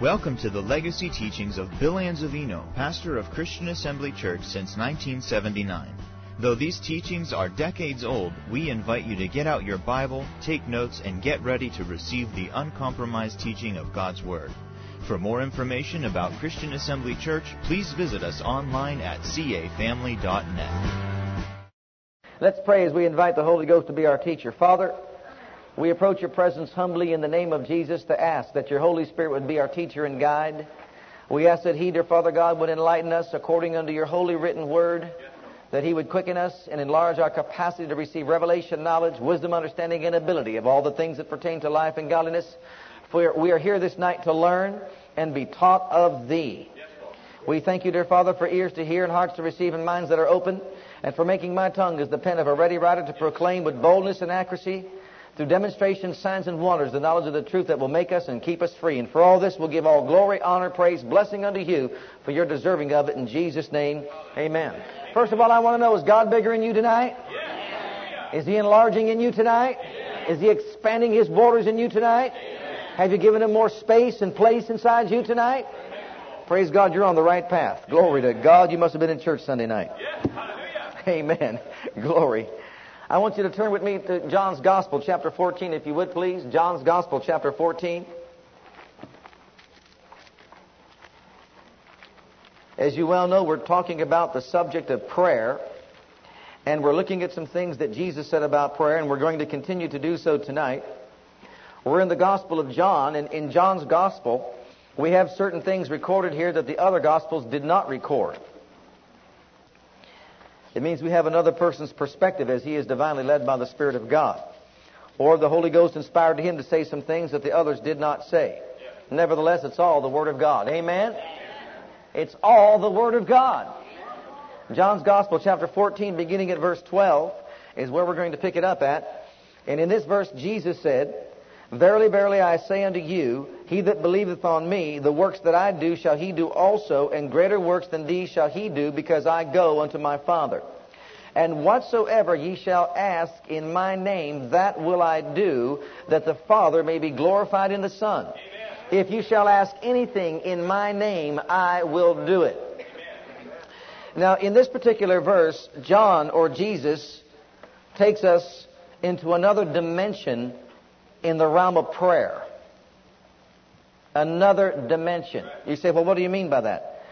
Welcome to the legacy teachings of Bill Anzavino, pastor of Christian Assembly Church since 1979. Though these teachings are decades old, we invite you to get out your Bible, take notes, and get ready to receive the uncompromised teaching of God's Word. For more information about Christian Assembly Church, please visit us online at cafamily.net. Let's pray as we invite the Holy Ghost to be our teacher. Father, we approach your presence humbly in the name of Jesus to ask that your Holy Spirit would be our teacher and guide. We ask that He, dear Father God, would enlighten us according unto your holy written word, that He would quicken us and enlarge our capacity to receive revelation, knowledge, wisdom, understanding, and ability of all the things that pertain to life and godliness. For we are here this night to learn and be taught of Thee. We thank you, dear Father, for ears to hear and hearts to receive and minds that are open, and for making my tongue as the pen of a ready writer to proclaim with boldness and accuracy through demonstrations, signs, and wonders, the knowledge of the truth that will make us and keep us free. And for all this, we'll give all glory, honor, praise, blessing unto you, for you're deserving of it in Jesus' name. Amen. First of all, I want to know, is God bigger in you tonight? Is He enlarging in you tonight? Is He expanding His borders in you tonight? Have you given Him more space and place inside you tonight? Praise God, you're on the right path. Glory to God. You must have been in church Sunday night. Amen. Glory. I want you to turn with me to John's Gospel, chapter 14, if you would please. John's Gospel, chapter 14. As you well know, we're talking about the subject of prayer, and we're looking at some things that Jesus said about prayer, and we're going to continue to do so tonight. We're in the Gospel of John, and in John's Gospel, we have certain things recorded here that the other Gospels did not record. It means we have another person's perspective as he is divinely led by the Spirit of God. Or the Holy Ghost inspired him to say some things that the others did not say. Nevertheless, it's all the Word of God. Amen? It's all the Word of God. John's Gospel, chapter 14, beginning at verse 12, is where we're going to pick it up at. And in this verse, Jesus said, Verily, verily, I say unto you, he that believeth on me, the works that I do shall he do also, and greater works than these shall he do, because I go unto my Father. And whatsoever ye shall ask in my name, that will I do, that the Father may be glorified in the Son. Amen. If you shall ask anything in my name, I will do it. Amen. Now, in this particular verse, John, or Jesus, takes us into another dimension in the realm of prayer. Another dimension. You say, well, what do you mean by that?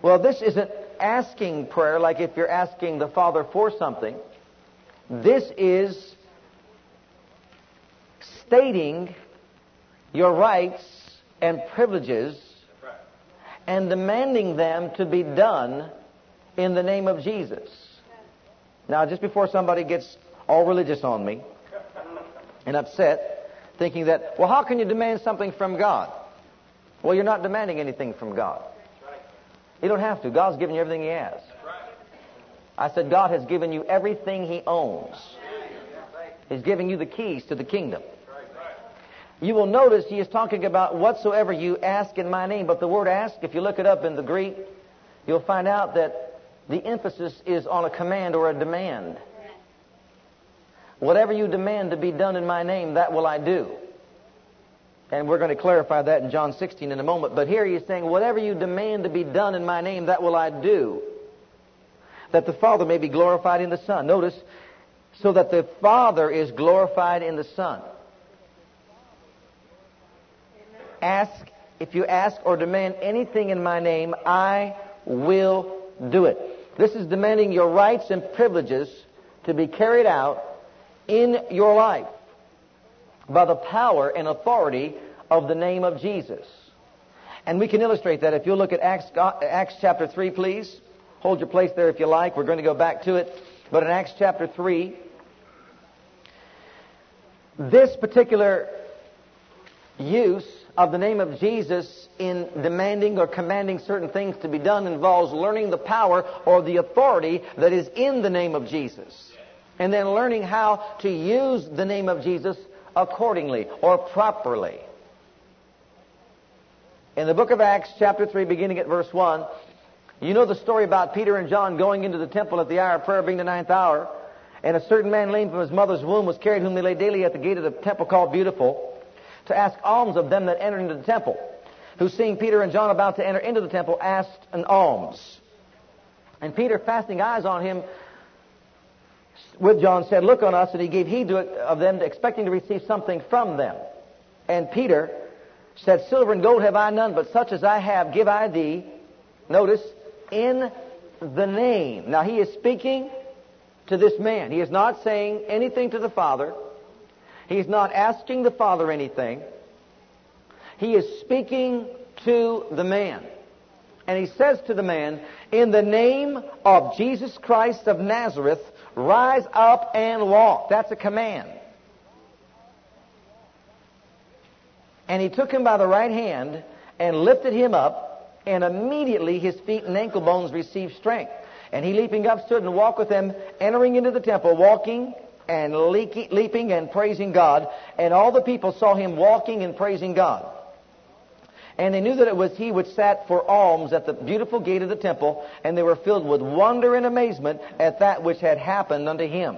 Well, this isn't asking prayer like if you're asking the Father for something. This is stating your rights and privileges and demanding them to be done in the name of Jesus. Now, just before somebody gets all religious on me and upset, thinking that, well, how can you demand something from God? Well, you're not demanding anything from God. You don't have to. God's given you everything He has. I said, God has given you everything He owns. He's giving you the keys to the kingdom. You will notice He is talking about whatsoever you ask in my name. But the word ask, if you look it up in the Greek, you'll find out that the emphasis is on a command or a demand. Whatever you demand to be done in my name, that will I do. And we're going to clarify that in John 16 in a moment. But here he's saying, whatever you demand to be done in my name, that will I do. That the Father may be glorified in the Son. Notice, so that the Father is glorified in the Son. Ask, if you ask or demand anything in my name, I will do it. This is demanding your rights and privileges to be carried out in your life by the power and authority of the name of Jesus. And we can illustrate that if you look at Acts, Acts chapter 3, please. Hold your place there if you like. We're going to go back to it. But in Acts chapter 3, this particular use of the name of Jesus in demanding or commanding certain things to be done involves learning the power or the authority that is in the name of Jesus and then learning how to use the name of Jesus accordingly or properly. In the book of Acts, chapter 3, beginning at verse 1, you know the story about Peter and John going into the temple at the hour of prayer, being the ninth hour, and a certain man lame from his mother's womb was carried, whom they laid daily at the gate of the temple called Beautiful, to ask alms of them that entered into the temple. who seeing Peter and John about to enter into the temple asked an alms. And Peter, fastening eyes on him, with John said, Look on us, and he gave heed to it of them, expecting to receive something from them. And Peter said, Silver and gold have I none, but such as I have give I thee. Notice, in the name. Now he is speaking to this man. He is not saying anything to the Father. He's not asking the Father anything. He is speaking to the man. And he says to the man, In the name of Jesus Christ of Nazareth, rise up and walk. That's a command. And he took him by the right hand and lifted him up, and immediately his feet and ankle bones received strength. And he leaping up stood and walked with them, entering into the temple, walking and leaping and praising God. And all the people saw him walking and praising God. And they knew that it was he which sat for alms at the beautiful gate of the temple, and they were filled with wonder and amazement at that which had happened unto him.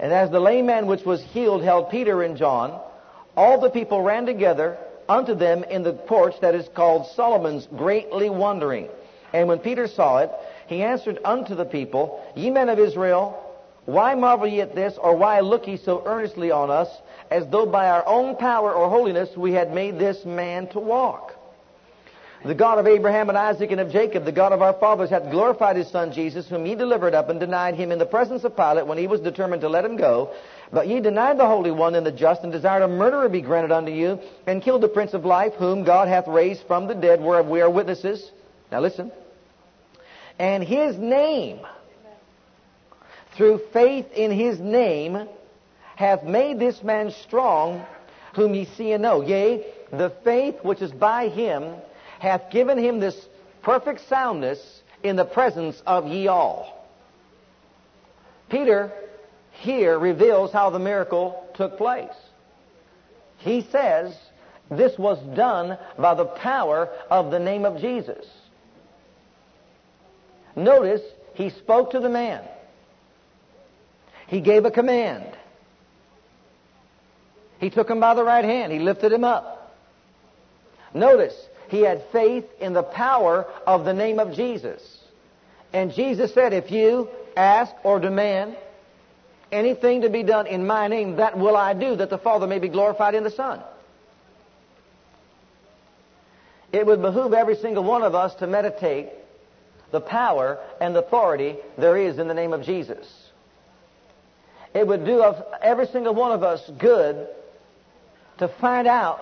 And as the lame man which was healed held Peter and John, all the people ran together unto them in the porch that is called Solomon's, greatly wondering. And when Peter saw it, he answered unto the people, Ye men of Israel, why marvel ye at this, or why look ye so earnestly on us, as though by our own power or holiness we had made this man to walk? The God of Abraham and Isaac and of Jacob, the God of our fathers, hath glorified his son Jesus, whom ye delivered up and denied him in the presence of Pilate when he was determined to let him go. But ye denied the Holy One and the just, and desired a murderer be granted unto you, and killed the Prince of Life, whom God hath raised from the dead, whereof we are witnesses. Now listen. And his name, through faith in his name, hath made this man strong, whom ye see and know. Yea, the faith which is by him hath given him this perfect soundness in the presence of ye all. Peter here reveals how the miracle took place. He says this was done by the power of the name of Jesus. Notice he spoke to the man. He gave a command. He took him by the right hand. He lifted him up. Notice he had faith in the power of the name of Jesus. And Jesus said, if you ask or demand anything to be done in my name, that will I do, that the Father may be glorified in the Son. It would behoove every single one of us to meditate the power and authority there is in the name of Jesus. It would do every single one of us good to find out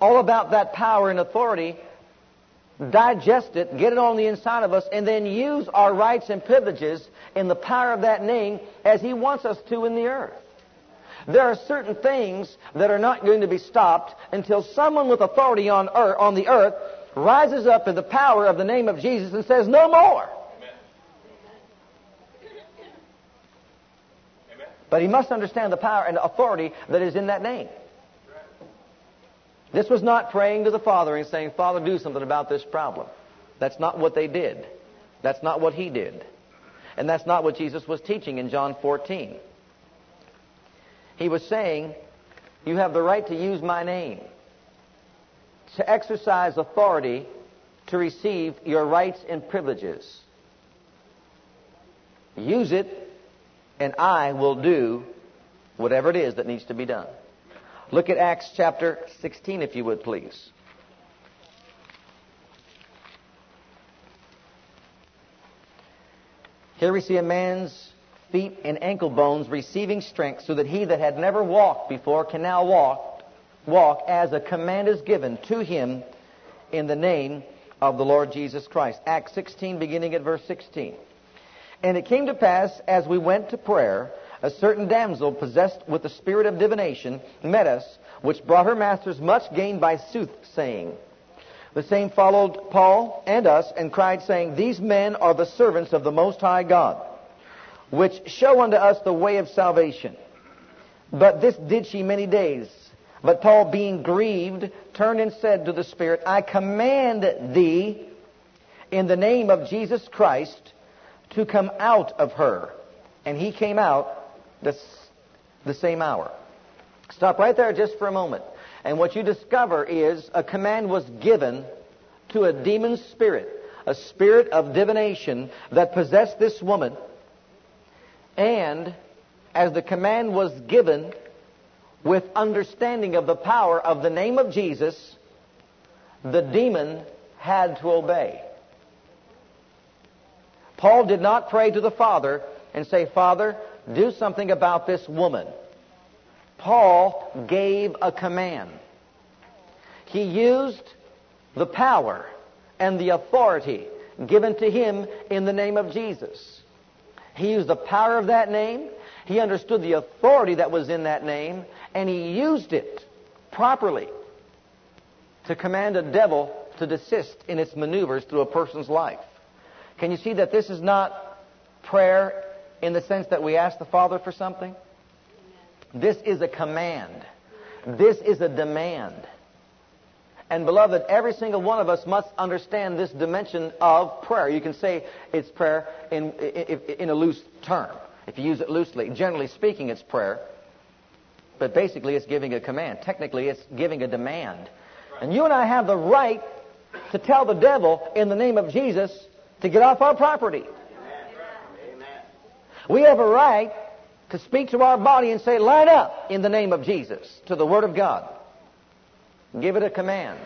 all about that power and authority, digest it, get it on the inside of us, and then use our rights and privileges in the power of that name as He wants us to in the earth. There are certain things that are not going to be stopped until someone with authority on earth, on the earth rises up in the power of the name of Jesus and says, No more. But he must understand the power and authority that is in that name. This was not praying to the Father and saying, Father, do something about this problem. That's not what they did. That's not what he did. And that's not what Jesus was teaching in John 14. He was saying, You have the right to use my name, to exercise authority to receive your rights and privileges. Use it, and I will do whatever it is that needs to be done. Look at Acts chapter 16, if you would, please. Here we see a man's feet and ankle bones receiving strength so that he that had never walked before can now walk, walk as a command is given to him in the name of the Lord Jesus Christ. Acts 16, beginning at verse 16. And it came to pass as we went to prayer a certain damsel possessed with the spirit of divination met us, which brought her masters much gain by soothsaying. The same followed Paul and us and cried, saying, These men are the servants of the Most High God, which show unto us the way of salvation. But this did she many days. But Paul, being grieved, turned and said to the Spirit, I command thee in the name of Jesus Christ to come out of her. And he came out the, the same hour. Stop right there just for a moment. And what you discover is a command was given to a demon spirit, a spirit of divination that possessed this woman. And as the command was given with understanding of the power of the name of Jesus, the demon had to obey. Paul did not pray to the Father and say, Father, do something about this woman. Paul gave a command. He used the power and the authority given to him in the name of Jesus. He used the power of that name. He understood the authority that was in that name, and he used it properly to command a devil to desist in its maneuvers through a person's life. Can you see that this is not prayer in the sense that we ask the Father for something? This is a command. This is a demand. And beloved, every single one of us must understand this dimension of prayer. You can say it's prayer in, in, in a loose term, if you use it loosely. Generally speaking, it's prayer. But basically, it's giving a command. Technically, it's giving a demand. And you and I have the right to tell the devil in the name of Jesus to get off our property. We have a right to speak to our body and say, line up in the name of Jesus to the Word of God. Give it a command.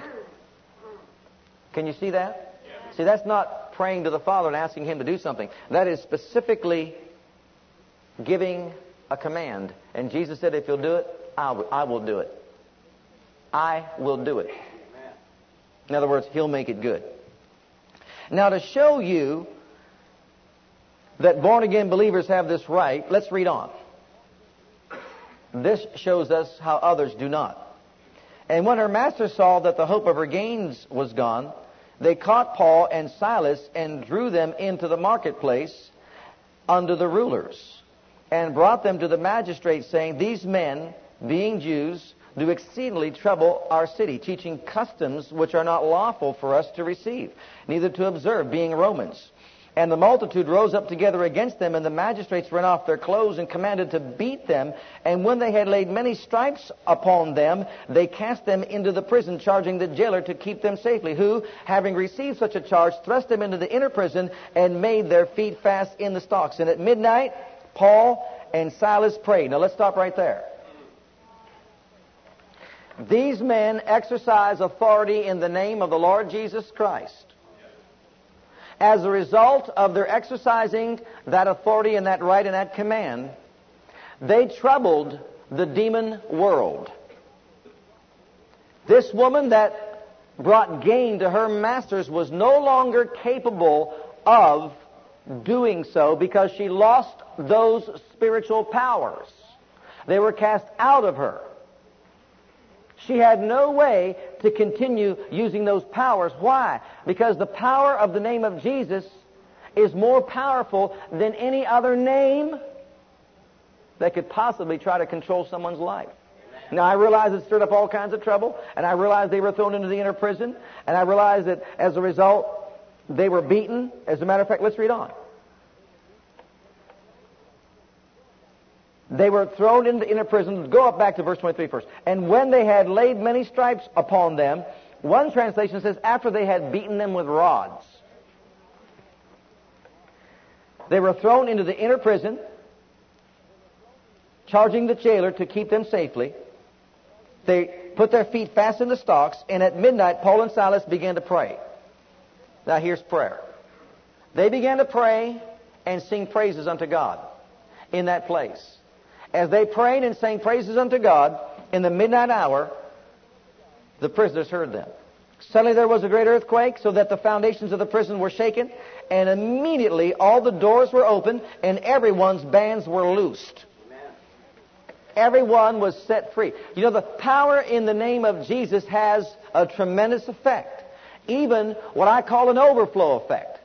Can you see that? See, that's not praying to the Father and asking Him to do something. That is specifically giving a command. And Jesus said, if you'll do it, I will, I will do it. I will do it. In other words, He'll make it good. Now, to show you that born again believers have this right, let's read on. This shows us how others do not. And when her master saw that the hope of her gains was gone, they caught Paul and Silas and drew them into the marketplace under the rulers and brought them to the magistrates, saying, These men, being Jews, do exceedingly trouble our city, teaching customs which are not lawful for us to receive, neither to observe, being Romans. And the multitude rose up together against them, and the magistrates rent off their clothes and commanded to beat them. And when they had laid many stripes upon them, they cast them into the prison, charging the jailer to keep them safely, who, having received such a charge, thrust them into the inner prison and made their feet fast in the stocks. And at midnight, Paul and Silas prayed. Now let's stop right there. These men exercise authority in the name of the Lord Jesus Christ. As a result of their exercising that authority and that right and that command, they troubled the demon world. This woman that brought gain to her masters was no longer capable of doing so because she lost those spiritual powers. They were cast out of her. She had no way to continue using those powers. Why? Because the power of the name of Jesus is more powerful than any other name that could possibly try to control someone's life. Now I realize it stirred up all kinds of trouble, and I realize they were thrown into the inner prison, and I realize that as a result, they were beaten. As a matter of fact, let's read on. They were thrown into the inner prison. Go up back to verse 23 first. And when they had laid many stripes upon them, one translation says, after they had beaten them with rods. They were thrown into the inner prison, charging the jailer to keep them safely. They put their feet fast in the stocks, and at midnight, Paul and Silas began to pray. Now here's prayer. They began to pray and sing praises unto God in that place. As they prayed and sang praises unto God in the midnight hour, the prisoners heard them. Suddenly there was a great earthquake, so that the foundations of the prison were shaken, and immediately all the doors were opened, and everyone's bands were loosed. Everyone was set free. You know, the power in the name of Jesus has a tremendous effect. Even what I call an overflow effect.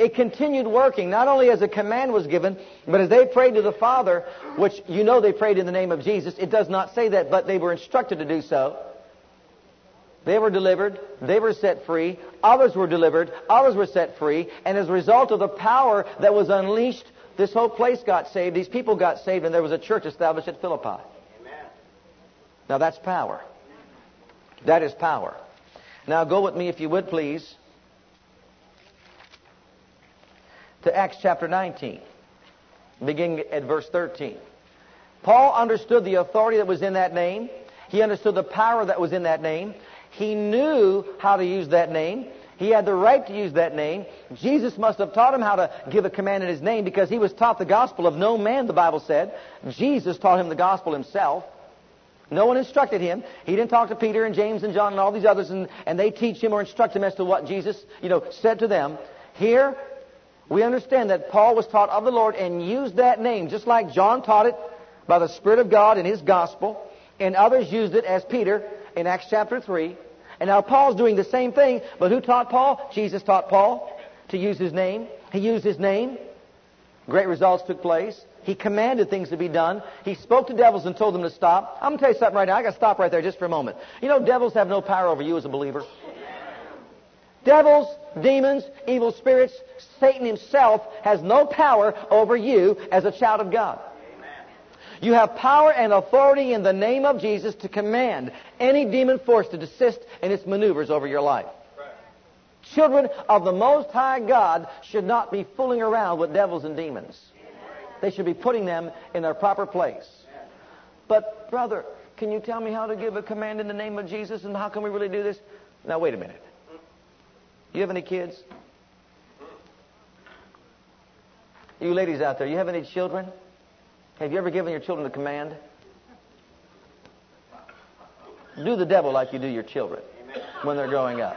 It continued working, not only as a command was given, but as they prayed to the Father, which you know they prayed in the name of Jesus. It does not say that, but they were instructed to do so. They were delivered. They were set free. Others were delivered. Others were set free. And as a result of the power that was unleashed This whole place got saved. These people got saved, and there was a church established at Philippi. Amen. Now that's power. That is power. Now go with me, if you would, please, to Acts chapter 19, beginning at verse 13. Paul understood the authority that was in that name. He understood the power that was in that name. He knew how to use that name. He had the right to use that name. Jesus must have taught him how to give a command in his name because he was taught the gospel of no man, the Bible said. Jesus taught him the gospel himself. No one instructed him. He didn't talk to Peter and James and John and all these others and, and they teach him or instruct him as to what Jesus, you know, said to them. Here, we understand that Paul was taught of the Lord and used that name just like John taught it by the Spirit of God in his gospel and others used it as Peter in Acts chapter 3. And now Paul's doing the same thing, but who taught Paul? Jesus taught Paul to use his name. He used his name. Great results took place. He commanded things to be done. He spoke to devils and told them to stop. I'm going to tell you something right now. I got to stop right there just for a moment. You know, devils have no power over you as a believer. Devils, demons, evil spirits, Satan himself has no power over you as a child of God. You have power and authority in the name of Jesus to command any demon force to desist in its maneuvers over your life. Children of the Most High God should not be fooling around with devils and demons. They should be putting them in their proper place. But, brother, can you tell me how to give a command in the name of Jesus and how can we really do this? Now, wait a minute. You have any kids? You ladies out there, you have any children? Have you ever given your children a command? Do the devil like you do your children when they're growing up.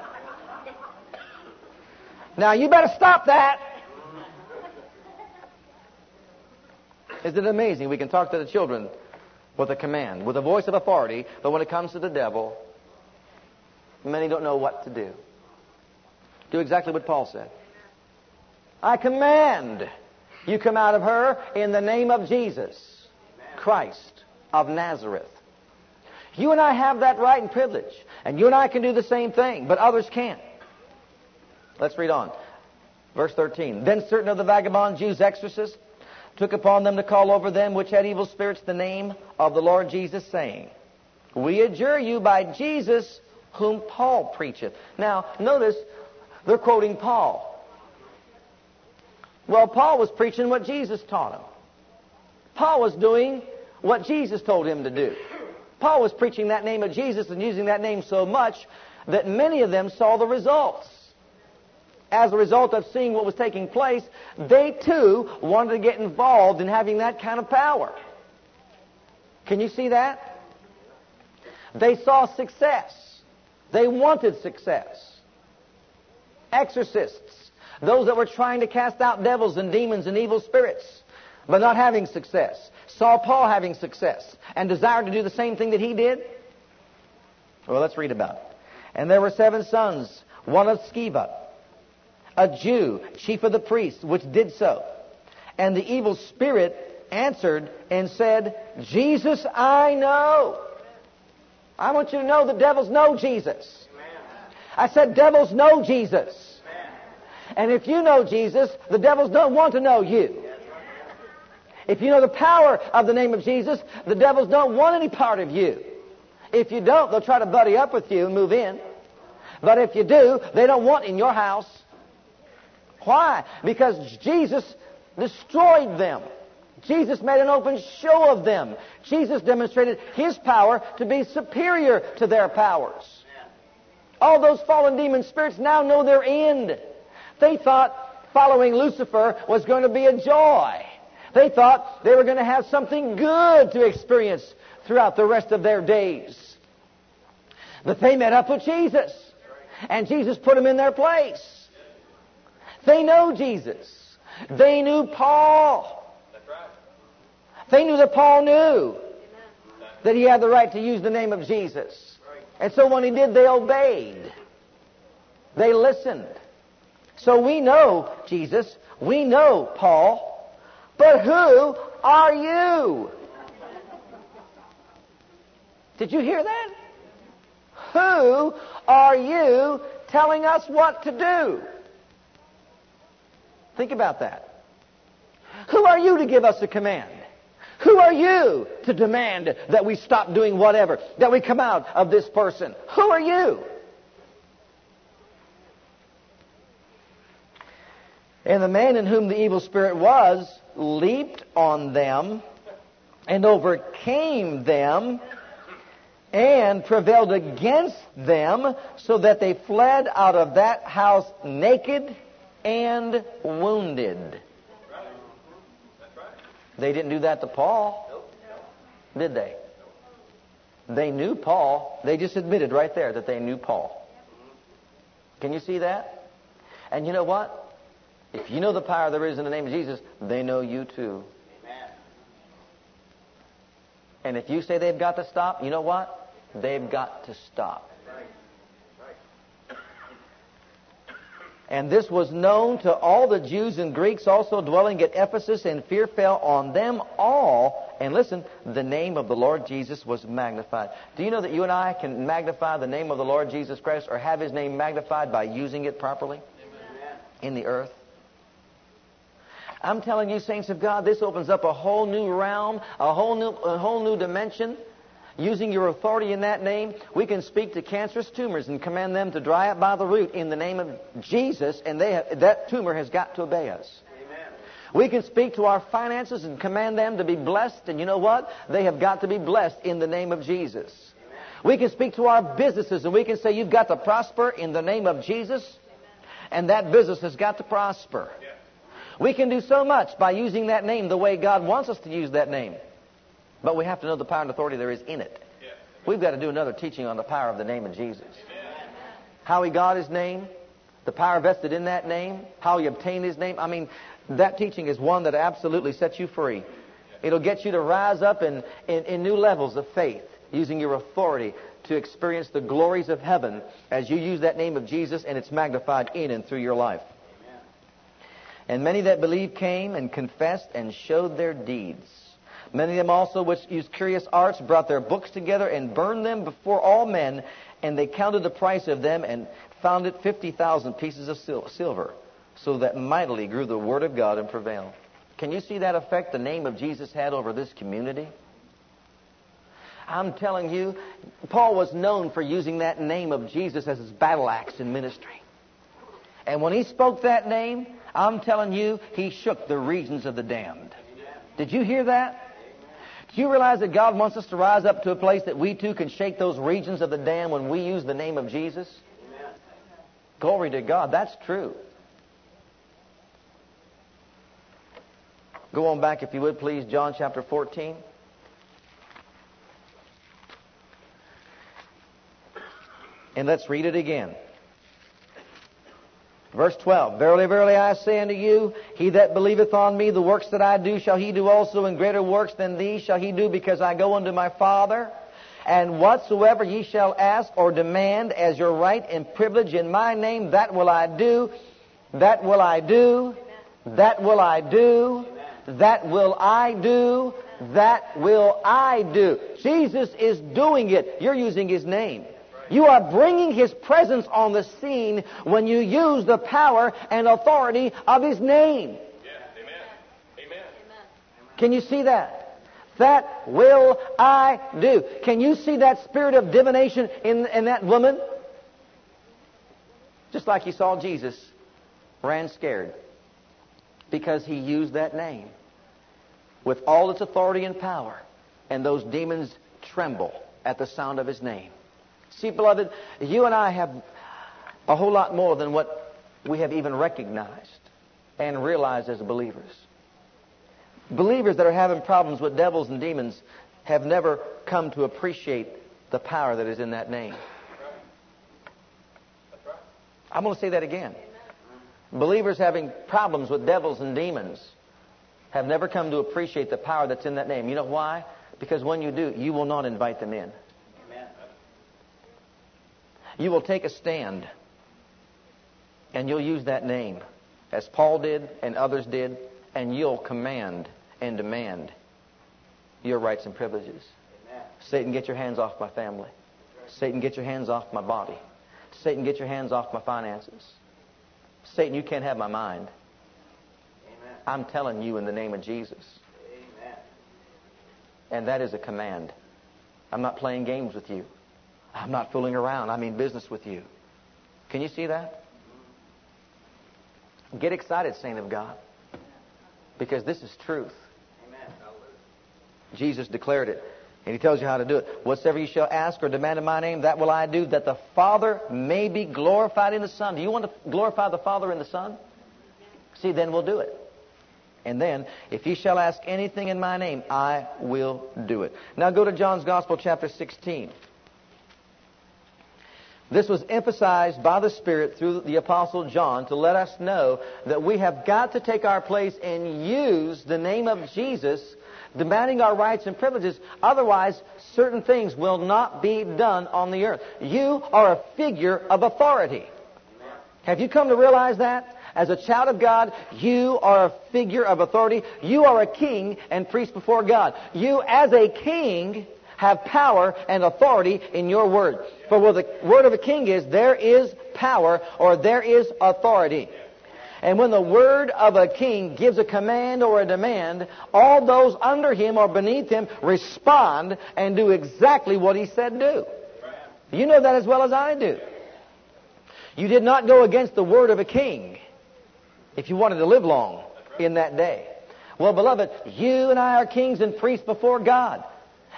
Now you better stop that. Isn't it amazing? We can talk to the children with a command, with a voice of authority, but when it comes to the devil, many don't know what to do. Do exactly what Paul said. I command you come out of her in the name of Jesus, Christ of Nazareth. You and I have that right and privilege. And you and I can do the same thing, but others can't. Let's read on. Verse 13. Then certain of the vagabond Jews, exorcists, took upon them to call over them which had evil spirits the name of the Lord Jesus, saying, We adjure you by Jesus whom Paul preacheth. Now, notice, they're quoting Paul. Well, Paul was preaching what Jesus taught him. Paul was doing what Jesus told him to do. Paul was preaching that name of Jesus and using that name so much that many of them saw the results. As a result of seeing what was taking place, they too wanted to get involved in having that kind of power. Can you see that? They saw success. They wanted success. Exorcists those that were trying to cast out devils and demons and evil spirits, but not having success, saw Paul having success and desired to do the same thing that he did. Well, let's read about it. And there were seven sons, one of Sceva, a Jew, chief of the priests, which did so. And the evil spirit answered and said, Jesus I know. I want you to know the devils know Jesus. I said devils know Jesus. And if you know Jesus, the devils don't want to know you. If you know the power of the name of Jesus, the devils don't want any part of you. If you don't, they'll try to buddy up with you and move in. But if you do, they don't want in your house. Why? Because Jesus destroyed them. Jesus made an open show of them. Jesus demonstrated His power to be superior to their powers. All those fallen demon spirits now know their end. They thought following Lucifer was going to be a joy. They thought they were going to have something good to experience throughout the rest of their days. But they met up with Jesus. And Jesus put them in their place. They know Jesus. They knew Paul. They knew that Paul knew that he had the right to use the name of Jesus. And so when he did, they obeyed. They listened. So we know Jesus, we know Paul, but who are you? Did you hear that? Who are you telling us what to do? Think about that. Who are you to give us a command? Who are you to demand that we stop doing whatever, that we come out of this person? Who are you? And the man in whom the evil spirit was leaped on them and overcame them and prevailed against them so that they fled out of that house naked and wounded. They didn't do that to Paul, did they? They knew Paul. They just admitted right there that they knew Paul. Can you see that? And you know what? If you know the power there is in the name of Jesus, they know you too. Amen. And if you say they've got to stop, you know what? They've got to stop. And this was known to all the Jews and Greeks also dwelling at Ephesus, and fear fell on them all. And listen, the name of the Lord Jesus was magnified. Do you know that you and I can magnify the name of the Lord Jesus Christ or have his name magnified by using it properly Amen. in the earth? I'm telling you, saints of God, this opens up a whole new realm, a whole new, a whole new dimension. Using your authority in that name, we can speak to cancerous tumors and command them to dry up by the root in the name of Jesus, and they have, that tumor has got to obey us. Amen. We can speak to our finances and command them to be blessed, and you know what? They have got to be blessed in the name of Jesus. Amen. We can speak to our businesses, and we can say, You've got to prosper in the name of Jesus, and that business has got to prosper. We can do so much by using that name the way God wants us to use that name. But we have to know the power and authority there is in it. We've got to do another teaching on the power of the name of Jesus. How he got his name, the power vested in that name, how he obtained his name. I mean, that teaching is one that absolutely sets you free. It'll get you to rise up in, in, in new levels of faith using your authority to experience the glories of heaven as you use that name of Jesus and it's magnified in and through your life. And many that believed came and confessed and showed their deeds. Many of them also which used curious arts brought their books together and burned them before all men, and they counted the price of them and found it 50,000 pieces of silver, so that mightily grew the word of God and prevailed. Can you see that effect the name of Jesus had over this community? I'm telling you, Paul was known for using that name of Jesus as his battle axe in ministry. And when he spoke that name, I'm telling you, he shook the regions of the damned. Did you hear that? Do you realize that God wants us to rise up to a place that we too can shake those regions of the damned when we use the name of Jesus? Glory to God. That's true. Go on back, if you would, please, John chapter 14. And let's read it again. Verse 12, Verily, verily, I say unto you, he that believeth on me, the works that I do shall he do also, and greater works than these shall he do, because I go unto my Father. And whatsoever ye shall ask or demand as your right and privilege in my name, that will I do. That will I do. That will I do. That will I do. That will I do. Jesus is doing it. You're using His name. You are bringing His presence on the scene when you use the power and authority of His name. Yeah. Amen. Amen. Can you see that? That will I do. Can you see that spirit of divination in, in that woman? Just like you saw Jesus ran scared because he used that name with all its authority and power, and those demons tremble at the sound of his name. See, beloved, you and I have a whole lot more than what we have even recognized and realized as believers. Believers that are having problems with devils and demons have never come to appreciate the power that is in that name. I'm going to say that again. Believers having problems with devils and demons have never come to appreciate the power that's in that name. You know why? Because when you do, you will not invite them in. You will take a stand and you'll use that name as Paul did and others did, and you'll command and demand your rights and privileges. Amen. Satan, get your hands off my family. Satan, get your hands off my body. Satan, get your hands off my finances. Satan, you can't have my mind. Amen. I'm telling you in the name of Jesus. Amen. And that is a command. I'm not playing games with you. I'm not fooling around. I mean business with you. Can you see that? Get excited, saint of God. Because this is truth. Jesus declared it. And he tells you how to do it. Whatsoever you shall ask or demand in my name, that will I do, that the Father may be glorified in the Son. Do you want to glorify the Father in the Son? See, then we'll do it. And then, if ye shall ask anything in my name, I will do it. Now go to John's Gospel, chapter 16. This was emphasized by the Spirit through the Apostle John to let us know that we have got to take our place and use the name of Jesus, demanding our rights and privileges. Otherwise, certain things will not be done on the earth. You are a figure of authority. Have you come to realize that? As a child of God, you are a figure of authority. You are a king and priest before God. You, as a king, have power and authority in your word. For where the word of a king is, there is power or there is authority. And when the word of a king gives a command or a demand, all those under him or beneath him respond and do exactly what he said do. You know that as well as I do. You did not go against the word of a king if you wanted to live long in that day. Well, beloved, you and I are kings and priests before God.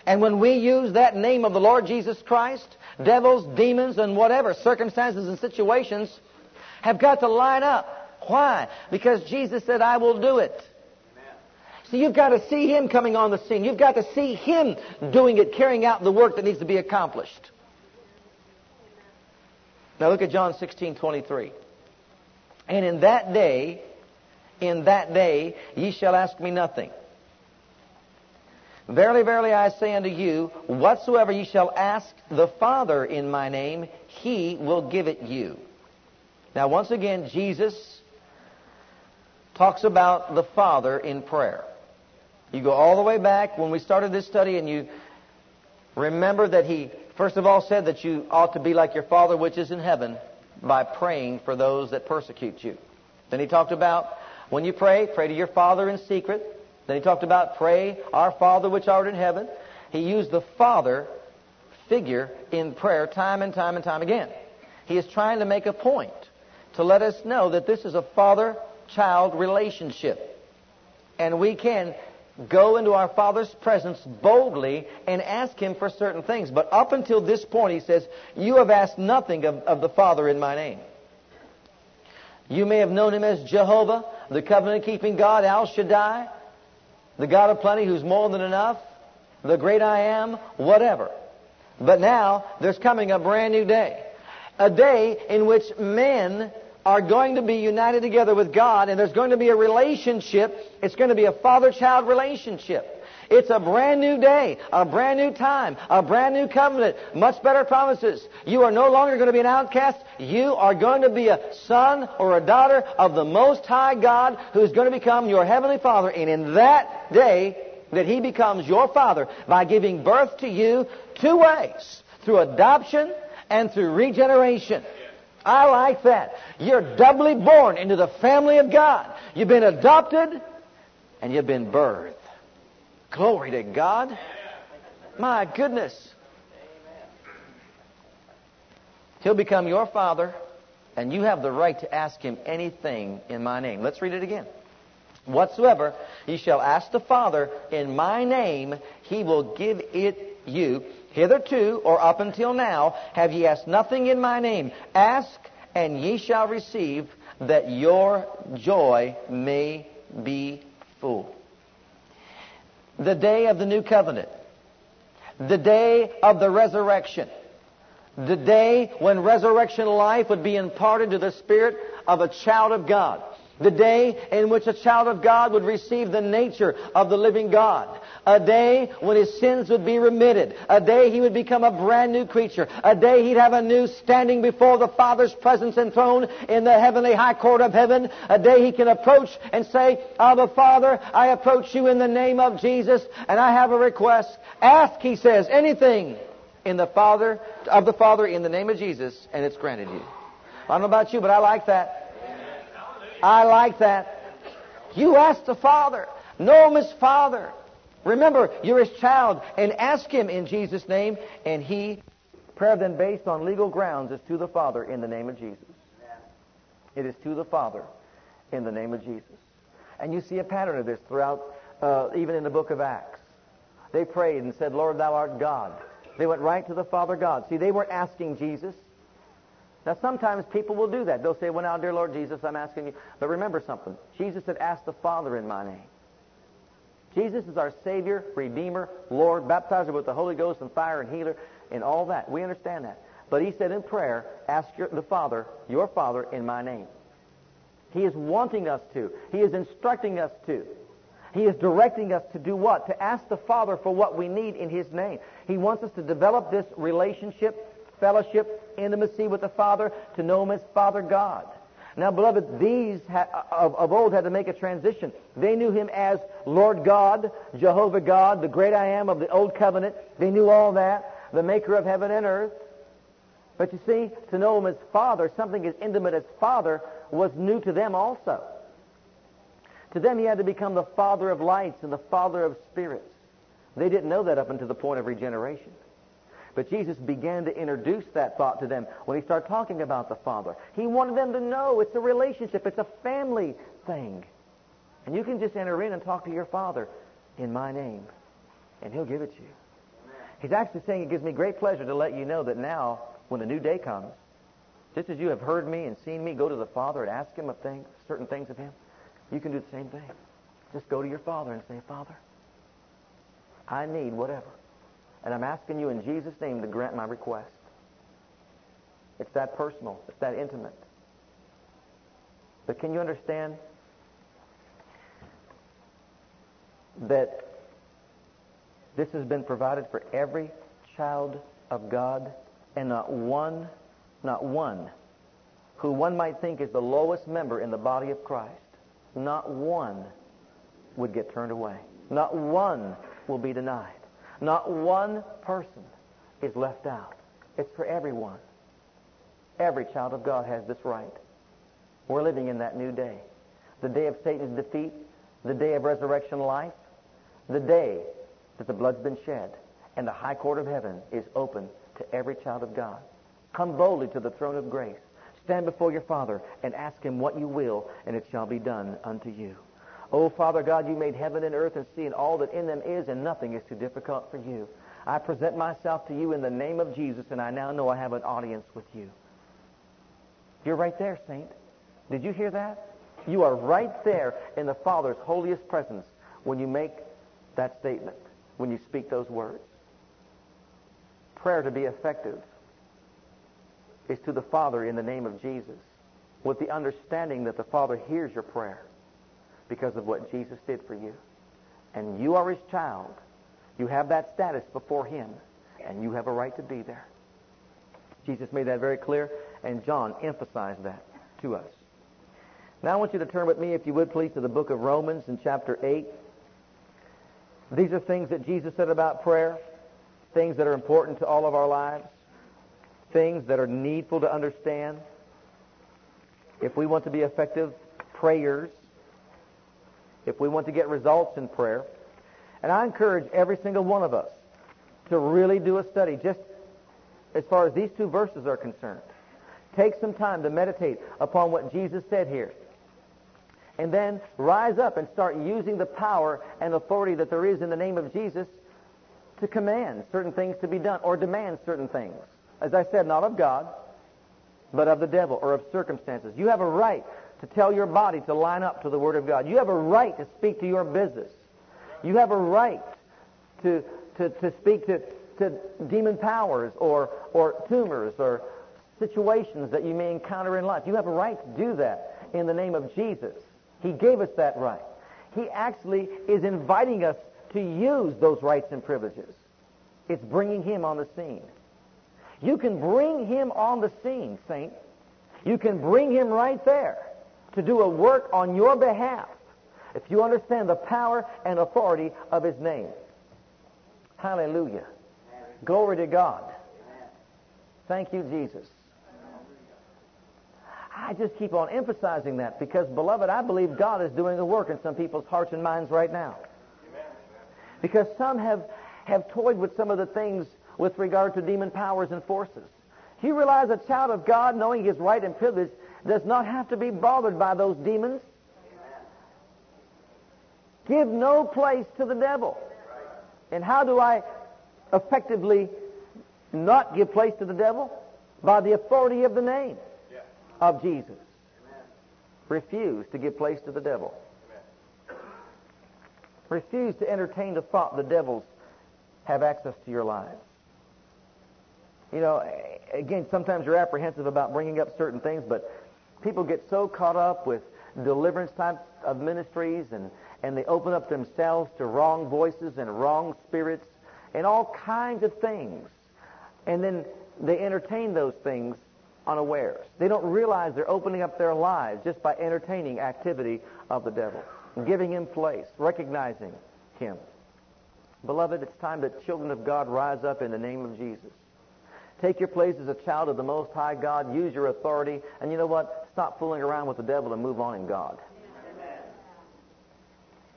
And when we use that name of the Lord Jesus Christ, hmm. devils, demons, and whatever circumstances and situations have got to line up. Why? Because Jesus said, I will do it. So you've got to see Him coming on the scene. You've got to see Him doing it, carrying out the work that needs to be accomplished. Now look at John 16, 23. And in that day, in that day, ye shall ask me nothing. Verily, verily, I say unto you, whatsoever ye shall ask the Father in my name, he will give it you. Now, once again, Jesus talks about the Father in prayer. You go all the way back when we started this study and you remember that he, first of all, said that you ought to be like your Father which is in heaven by praying for those that persecute you. Then he talked about when you pray, pray to your Father in secret. Then he talked about pray, our Father which art in heaven. He used the Father figure in prayer time and time and time again. He is trying to make a point to let us know that this is a father-child relationship. And we can go into our Father's presence boldly and ask Him for certain things. But up until this point, He says, You have asked nothing of, of the Father in my name. You may have known Him as Jehovah, the covenant keeping God, El Shaddai, the God of plenty who's more than enough, the great I am, whatever. But now there's coming a brand new day. A day in which men are going to be united together with God and there's going to be a relationship. It's going to be a father-child relationship. It's a brand new day, a brand new time, a brand new covenant, much better promises. You are no longer going to be an outcast. You are going to be a son or a daughter of the Most High God who's going to become your Heavenly Father. And in that day, that He becomes your Father by giving birth to you two ways. Through adoption and through regeneration. I like that. You're doubly born into the family of God. You've been adopted and you've been birthed. Glory to God. My goodness. He'll become your father, and you have the right to ask him anything in my name. Let's read it again. Whatsoever ye shall ask the Father in my name, he will give it you. Hitherto, or up until now, have ye asked nothing in my name. Ask, and ye shall receive, that your joy may be full. The day of the new covenant. The day of the resurrection. The day when resurrection life would be imparted to the spirit of a child of God. The day in which a child of God would receive the nature of the living God. A day when his sins would be remitted. A day he would become a brand new creature. A day he'd have a new standing before the Father's presence and throne in the heavenly high court of heaven. A day he can approach and say, Abba Father, I approach you in the name of Jesus and I have a request. Ask, he says, anything in the Father, of the Father in the name of Jesus and it's granted you. I don't know about you, but I like that. I like that. You ask the Father. Him as Father. Remember, you're His child, and ask Him in Jesus' name, and He, prayer then based on legal grounds, is to the Father in the name of Jesus. It is to the Father in the name of Jesus. And you see a pattern of this throughout, uh, even in the book of Acts. They prayed and said, Lord, thou art God. They went right to the Father God. See, they weren't asking Jesus. Now, sometimes people will do that. They'll say, well, now, dear Lord Jesus, I'm asking you. But remember something. Jesus said, ask the Father in my name. Jesus is our Savior, Redeemer, Lord, baptizer with the Holy Ghost and fire and healer and all that. We understand that. But he said in prayer, ask your, the Father, your Father, in my name. He is wanting us to. He is instructing us to. He is directing us to do what? To ask the Father for what we need in His name. He wants us to develop this relationship, fellowship, intimacy with the Father, to know Him as Father God. Now, beloved, these ha- of, of old had to make a transition. They knew Him as Lord God, Jehovah God, the great I am of the Old Covenant. They knew all that, the maker of heaven and earth. But you see, to know Him as Father, something as intimate as Father, was new to them also. To them, he had to become the father of lights and the father of spirits. They didn't know that up until the point of regeneration. But Jesus began to introduce that thought to them when he started talking about the Father. He wanted them to know it's a relationship, it's a family thing. And you can just enter in and talk to your Father in my name, and he'll give it to you. He's actually saying it gives me great pleasure to let you know that now, when the new day comes, just as you have heard me and seen me go to the Father and ask him of things, certain things of him, you can do the same thing. Just go to your Father and say, Father, I need whatever. And I'm asking you in Jesus' name to grant my request. It's that personal. It's that intimate. But can you understand that this has been provided for every child of God and not one, not one, who one might think is the lowest member in the body of Christ not one would get turned away. Not one will be denied. Not one person is left out. It's for everyone. Every child of God has this right. We're living in that new day. The day of Satan's defeat, the day of resurrection life, the day that the blood's been shed, and the high court of heaven is open to every child of God. Come boldly to the throne of grace. Stand before your Father and ask him what you will, and it shall be done unto you. Oh, Father God, you made heaven and earth and sea and all that in them is, and nothing is too difficult for you. I present myself to you in the name of Jesus, and I now know I have an audience with you. You're right there, saint. Did you hear that? You are right there in the Father's holiest presence when you make that statement, when you speak those words. Prayer to be effective is to the Father in the name of Jesus with the understanding that the Father hears your prayer because of what Jesus did for you. And you are his child. You have that status before him, and you have a right to be there. Jesus made that very clear, and John emphasized that to us. Now I want you to turn with me, if you would please, to the book of Romans in chapter 8. These are things that Jesus said about prayer, things that are important to all of our lives things that are needful to understand if we want to be effective prayers, if we want to get results in prayer. And I encourage every single one of us to really do a study just as far as these two verses are concerned. Take some time to meditate upon what Jesus said here. And then rise up and start using the power and authority that there is in the name of Jesus to command certain things to be done or demand certain things as I said, not of God, but of the devil or of circumstances. You have a right to tell your body to line up to the Word of God. You have a right to speak to your business. You have a right to, to, to speak to, to demon powers or, or tumors or situations that you may encounter in life. You have a right to do that in the name of Jesus. He gave us that right. He actually is inviting us to use those rights and privileges. It's bringing Him on the scene. You can bring him on the scene, saint. You can bring him right there to do a work on your behalf if you understand the power and authority of his name. Hallelujah. Glory to God. Thank you, Jesus. I just keep on emphasizing that because, beloved, I believe God is doing a work in some people's hearts and minds right now. Because some have, have toyed with some of the things with regard to demon powers and forces. Do you realize a child of God, knowing his right and privilege, does not have to be bothered by those demons? Give no place to the devil. And how do I effectively not give place to the devil? By the authority of the name of Jesus. Refuse to give place to the devil. Refuse to entertain the thought the devils have access to your lives. You know, again, sometimes you're apprehensive about bringing up certain things, but people get so caught up with deliverance types of ministries and, and they open up themselves to wrong voices and wrong spirits and all kinds of things. And then they entertain those things unawares. They don't realize they're opening up their lives just by entertaining activity of the devil, giving him place, recognizing him. Beloved, it's time that children of God rise up in the name of Jesus. Take your place as a child of the Most High God. Use your authority. And you know what? Stop fooling around with the devil and move on in God. Amen.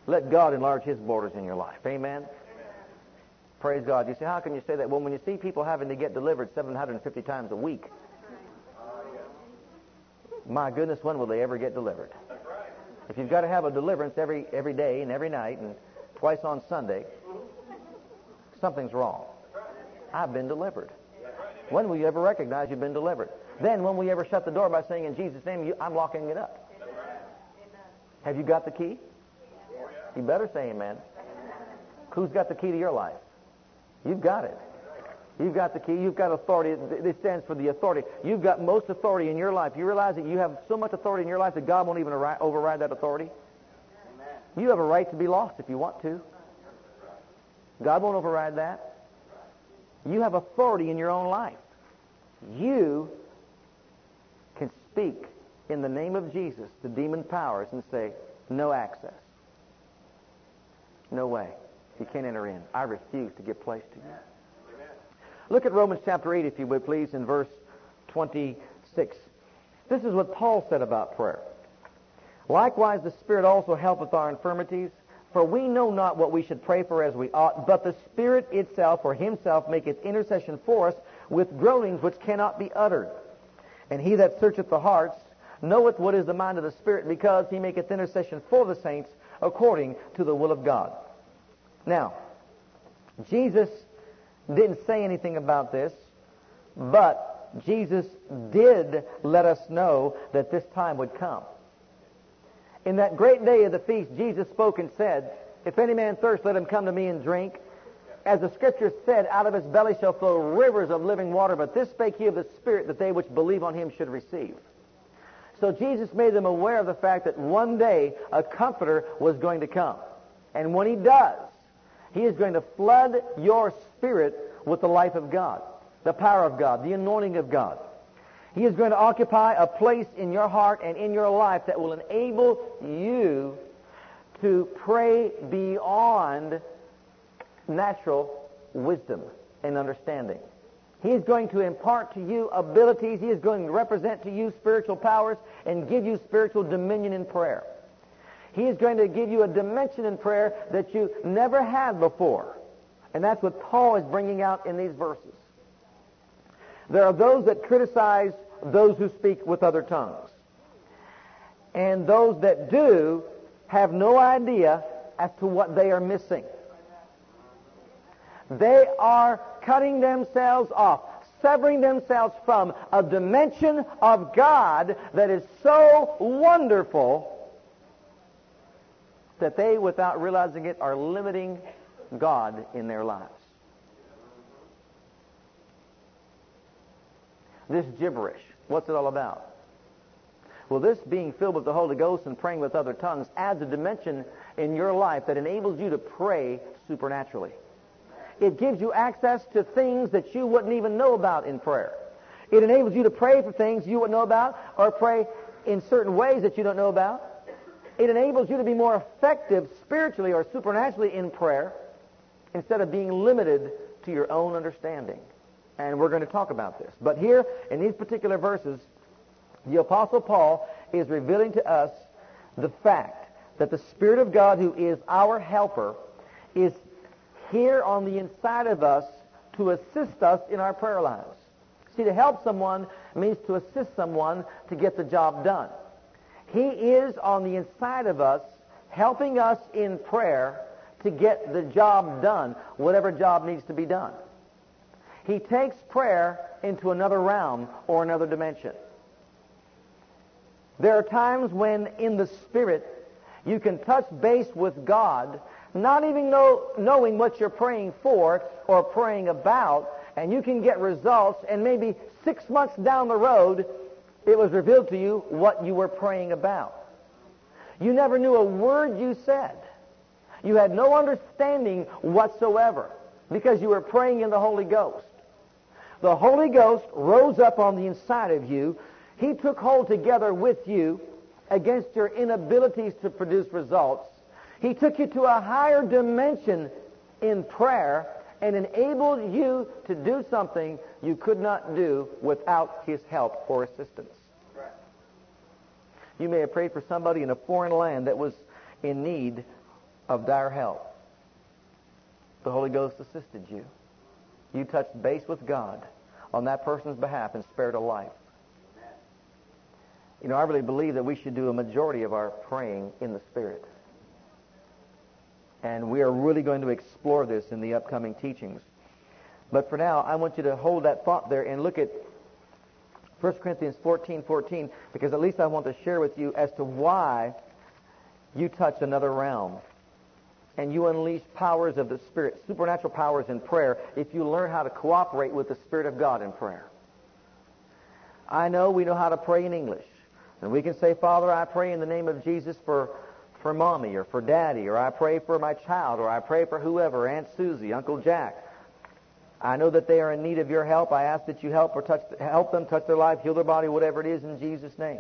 Let God enlarge His borders in your life. Amen? Amen? Praise God. You say, how can you say that? Well, when you see people having to get delivered 750 times a week, my goodness, when will they ever get delivered? If you've got to have a deliverance every every day and every night and twice on Sunday, something's wrong. I've been delivered. When will you ever recognize you've been delivered? Then when you ever shut the door by saying, in Jesus' name, you, I'm locking it up? Have you got the key? You better say amen. Who's got the key to your life? You've got it. You've got the key. You've got authority. It stands for the authority. You've got most authority in your life. You realize that you have so much authority in your life that God won't even override that authority? You have a right to be lost if you want to. God won't override that. You have authority in your own life. You speak in the name of Jesus to demon powers and say, no access. No way. You can't enter in. I refuse to give place to you. Look at Romans chapter 8, if you would, please, in verse 26. This is what Paul said about prayer. Likewise, the Spirit also helpeth our infirmities, for we know not what we should pray for as we ought, but the Spirit itself or himself maketh intercession for us with groanings which cannot be uttered. And he that searcheth the hearts knoweth what is the mind of the Spirit, because he maketh intercession for the saints according to the will of God. Now, Jesus didn't say anything about this, but Jesus did let us know that this time would come. In that great day of the feast, Jesus spoke and said, If any man thirst, let him come to me and drink. As the scripture said, out of his belly shall flow rivers of living water, but this spake he of the Spirit, that they which believe on him should receive. So Jesus made them aware of the fact that one day a comforter was going to come. And when he does, he is going to flood your spirit with the life of God, the power of God, the anointing of God. He is going to occupy a place in your heart and in your life that will enable you to pray beyond natural wisdom and understanding. He is going to impart to you abilities. He is going to represent to you spiritual powers and give you spiritual dominion in prayer. He is going to give you a dimension in prayer that you never had before. And that's what Paul is bringing out in these verses. There are those that criticize those who speak with other tongues. And those that do have no idea as to what they are missing. They are cutting themselves off, severing themselves from a dimension of God that is so wonderful that they, without realizing it, are limiting God in their lives. This gibberish, what's it all about? Well, this being filled with the Holy Ghost and praying with other tongues adds a dimension in your life that enables you to pray supernaturally. It gives you access to things that you wouldn't even know about in prayer. It enables you to pray for things you wouldn't know about or pray in certain ways that you don't know about. It enables you to be more effective spiritually or supernaturally in prayer instead of being limited to your own understanding. And we're going to talk about this. But here, in these particular verses, The Apostle Paul is revealing to us the fact that the Spirit of God, who is our helper, is here on the inside of us to assist us in our prayer lives. See, to help someone means to assist someone to get the job done. He is on the inside of us, helping us in prayer to get the job done, whatever job needs to be done. He takes prayer into another realm or another dimension. There are times when in the Spirit you can touch base with God, not even know, knowing what you're praying for or praying about, and you can get results, and maybe six months down the road, it was revealed to you what you were praying about. You never knew a word you said. You had no understanding whatsoever because you were praying in the Holy Ghost. The Holy Ghost rose up on the inside of you. He took hold together with you against your inabilities to produce results. He took you to a higher dimension in prayer and enabled you to do something you could not do without his help or assistance. You may have prayed for somebody in a foreign land that was in need of dire help. The Holy Ghost assisted you. You touched base with God on that person's behalf and spared a life. You know, I really believe that we should do a majority of our praying in the Spirit. And we are really going to explore this in the upcoming teachings. But for now, I want you to hold that thought there and look at 1 Corinthians 14, 14, because at least I want to share with you as to why you touch another realm and you unleash powers of the Spirit, supernatural powers in prayer, if you learn how to cooperate with the Spirit of God in prayer. I know we know how to pray in English. And we can say, Father, I pray in the name of Jesus for, for mommy or for daddy, or I pray for my child, or I pray for whoever, Aunt Susie, Uncle Jack. I know that they are in need of your help. I ask that you help or touch, help them, touch their life, heal their body, whatever it is, in Jesus' name.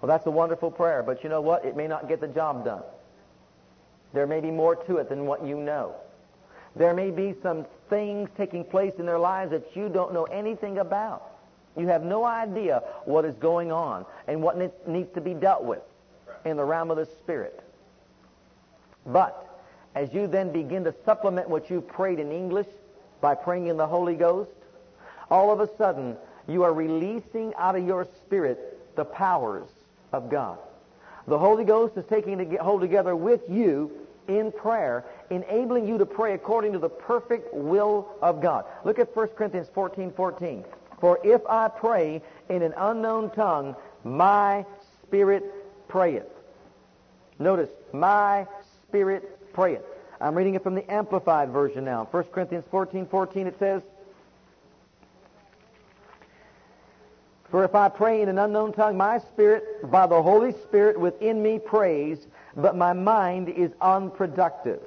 Well, that's a wonderful prayer, but you know what? It may not get the job done. There may be more to it than what you know. There may be some things taking place in their lives that you don't know anything about. You have no idea what is going on and what needs to be dealt with in the realm of the Spirit. But as you then begin to supplement what you prayed in English by praying in the Holy Ghost, all of a sudden you are releasing out of your spirit the powers of God. The Holy Ghost is taking hold together with you in prayer, enabling you to pray according to the perfect will of God. Look at 1 Corinthians 14, 14. For if I pray in an unknown tongue, my spirit prayeth. Notice, my spirit prayeth. I'm reading it from the Amplified Version now. 1 Corinthians 14, 14 it says, For if I pray in an unknown tongue, my spirit, by the Holy Spirit within me, prays, but my mind is unproductive.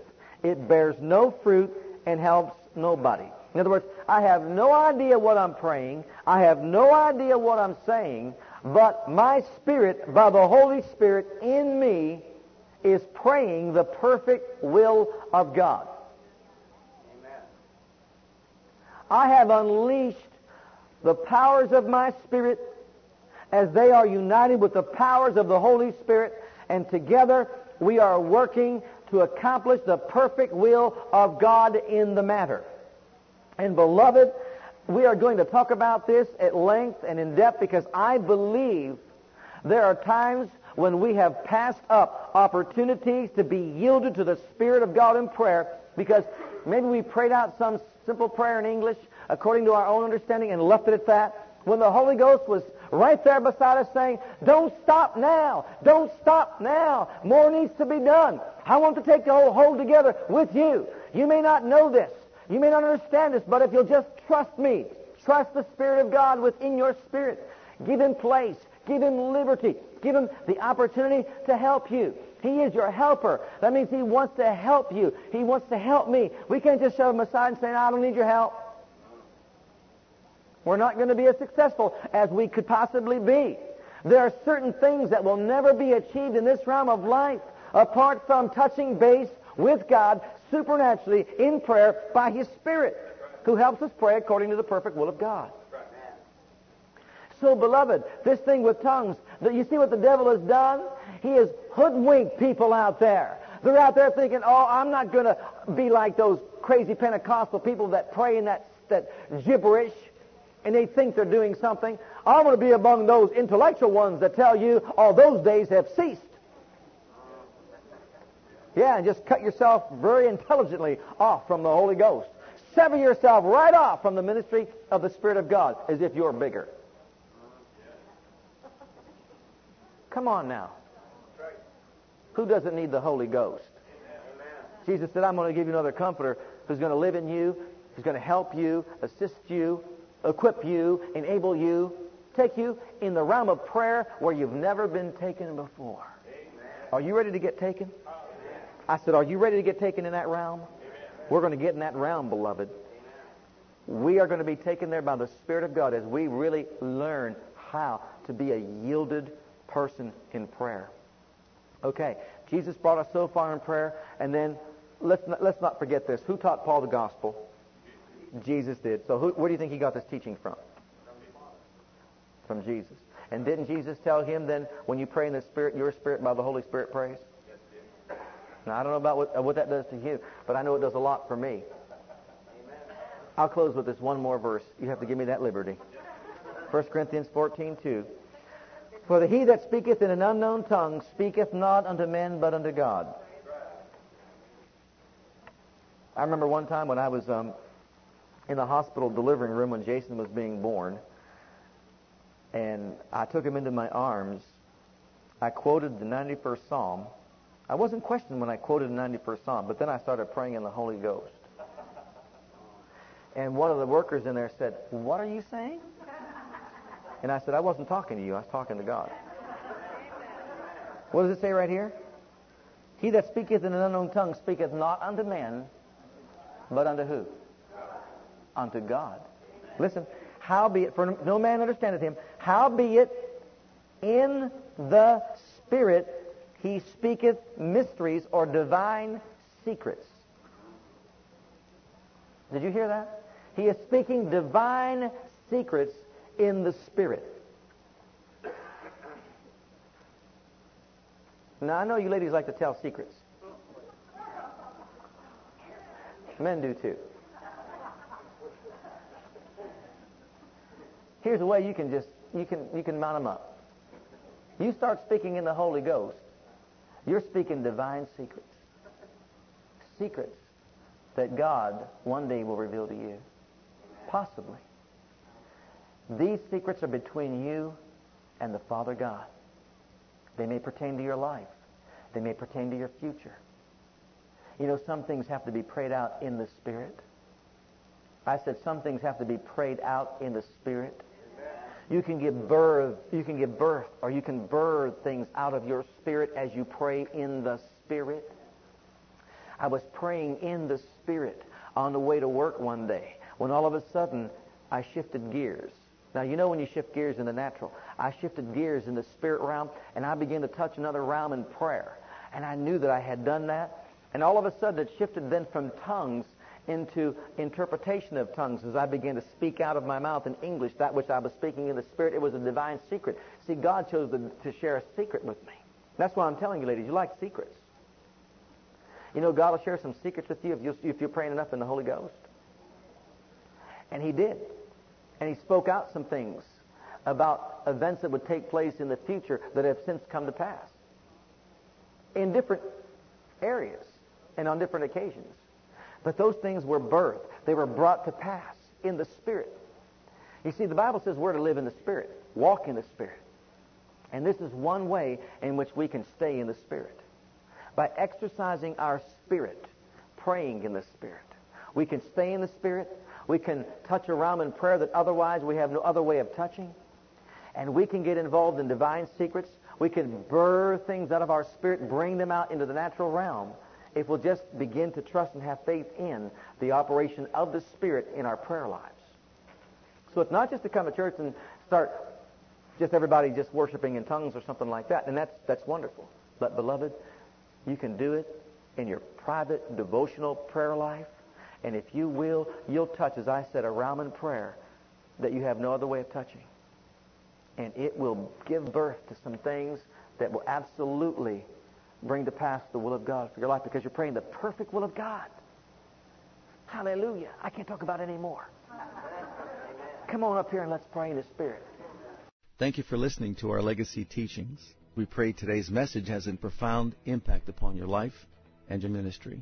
It bears no fruit and helps nobody. In other words, I have no idea what I'm praying. I have no idea what I'm saying, but my spirit, by the Holy Spirit in me, is praying the perfect will of God. Amen. I have unleashed the powers of my spirit as they are united with the powers of the Holy Spirit, and together we are working to accomplish the perfect will of God in the matter. And beloved, we are going to talk about this at length and in depth because I believe there are times when we have passed up opportunities to be yielded to the Spirit of God in prayer because maybe we prayed out some simple prayer in English according to our own understanding and left it at that. When the Holy Ghost was right there beside us saying, don't stop now. Don't stop now. More needs to be done. I want to take the whole hold together with you. You may not know this. You may not understand this, but if you'll just trust me, trust the Spirit of God within your spirit, give Him place, give Him liberty, give Him the opportunity to help you. He is your helper. That means He wants to help you. He wants to help me. We can't just shove Him aside and say, I don't need your help. We're not going to be as successful as we could possibly be. There are certain things that will never be achieved in this realm of life apart from touching base with God supernaturally in prayer by His Spirit, who helps us pray according to the perfect will of God. So, beloved, this thing with tongues, you see what the devil has done? He has hoodwinked people out there. They're out there thinking, oh, I'm not going to be like those crazy Pentecostal people that pray in that, that gibberish and they think they're doing something. I'm going to be among those intellectual ones that tell you, all oh, those days have ceased. Yeah, and just cut yourself very intelligently off from the Holy Ghost. Sever yourself right off from the ministry of the Spirit of God as if you're bigger. Come on now. Who doesn't need the Holy Ghost? Jesus said, I'm going to give you another comforter who's going to live in you, who's going to help you, assist you, equip you, enable you, take you in the realm of prayer where you've never been taken before. Are you ready to get taken? I said, Are you ready to get taken in that realm? We're going to get in that realm, beloved. We are going to be taken there by the Spirit of God as we really learn how to be a yielded person in prayer. Okay, Jesus brought us so far in prayer, and then let's not, let's not forget this. Who taught Paul the gospel? Jesus did. So who, where do you think he got this teaching from? From Jesus. And didn't Jesus tell him then, when you pray in the Spirit, your spirit by the Holy Spirit prays? Yes. Now, I don't know about what, uh, what that does to you, but I know it does a lot for me. I'll close with this one more verse. You have to give me that liberty. 1 Corinthians 14, 2. For the he that speaketh in an unknown tongue speaketh not unto men, but unto God. I remember one time when I was um, in the hospital delivering room when Jason was being born, and I took him into my arms. I quoted the 91st Psalm, I wasn't questioned when I quoted the 91st Psalm, but then I started praying in the Holy Ghost. And one of the workers in there said, What are you saying? And I said, I wasn't talking to you, I was talking to God. What does it say right here? He that speaketh in an unknown tongue speaketh not unto men, but unto who? Unto God. Listen, how be it, for no man understandeth him, how be it in the Spirit he speaketh mysteries or divine secrets. Did you hear that? He is speaking divine secrets in the Spirit. Now, I know you ladies like to tell secrets. Men do too. Here's a way you can just you can you can mount them up. You start speaking in the Holy Ghost, you're speaking divine secrets. Secrets that God one day will reveal to you. Possibly. These secrets are between you and the Father God. They may pertain to your life. They may pertain to your future. You know, some things have to be prayed out in the Spirit. I said some things have to be prayed out in the Spirit. You can give birth, you can give birth, or you can birth things out of your spirit as you pray in the Spirit. I was praying in the Spirit on the way to work one day when all of a sudden I shifted gears. Now, you know when you shift gears in the natural. I shifted gears in the spirit realm, and I began to touch another realm in prayer. And I knew that I had done that. And all of a sudden it shifted then from tongues into interpretation of tongues as I began to speak out of my mouth in English that which I was speaking in the Spirit. It was a divine secret. See, God chose to, share a secret with me. That's why I'm telling you, ladies, you like secrets. You know, God will share some secrets with you if, you if you're praying enough in the Holy Ghost. And He did. And He spoke out some things about events that would take place in the future that have since come to pass in different areas and on different occasions. But those things were birthed. They were brought to pass in the Spirit. You see, the Bible says we're to live in the Spirit, walk in the Spirit. And this is one way in which we can stay in the Spirit. By exercising our spirit, praying in the Spirit. We can stay in the Spirit. We can touch around in prayer that otherwise we have no other way of touching. And we can get involved in divine secrets. We can birth things out of our spirit, bring them out into the natural realm if we'll just begin to trust and have faith in the operation of the Spirit in our prayer lives. So it's not just to come to church and start just everybody just worshiping in tongues or something like that, and that's, that's wonderful. But, beloved, you can do it in your private devotional prayer life, and if you will, you'll touch, as I said, a realm in prayer that you have no other way of touching. and it will give birth to some things that will absolutely bring to pass the will of God for your life because you're praying the perfect will of God. Hallelujah. I can't talk about it anymore. Come on up here and let's pray in the Spirit. Thank you for listening to our legacy teachings. We pray today's message has a profound impact upon your life and your ministry.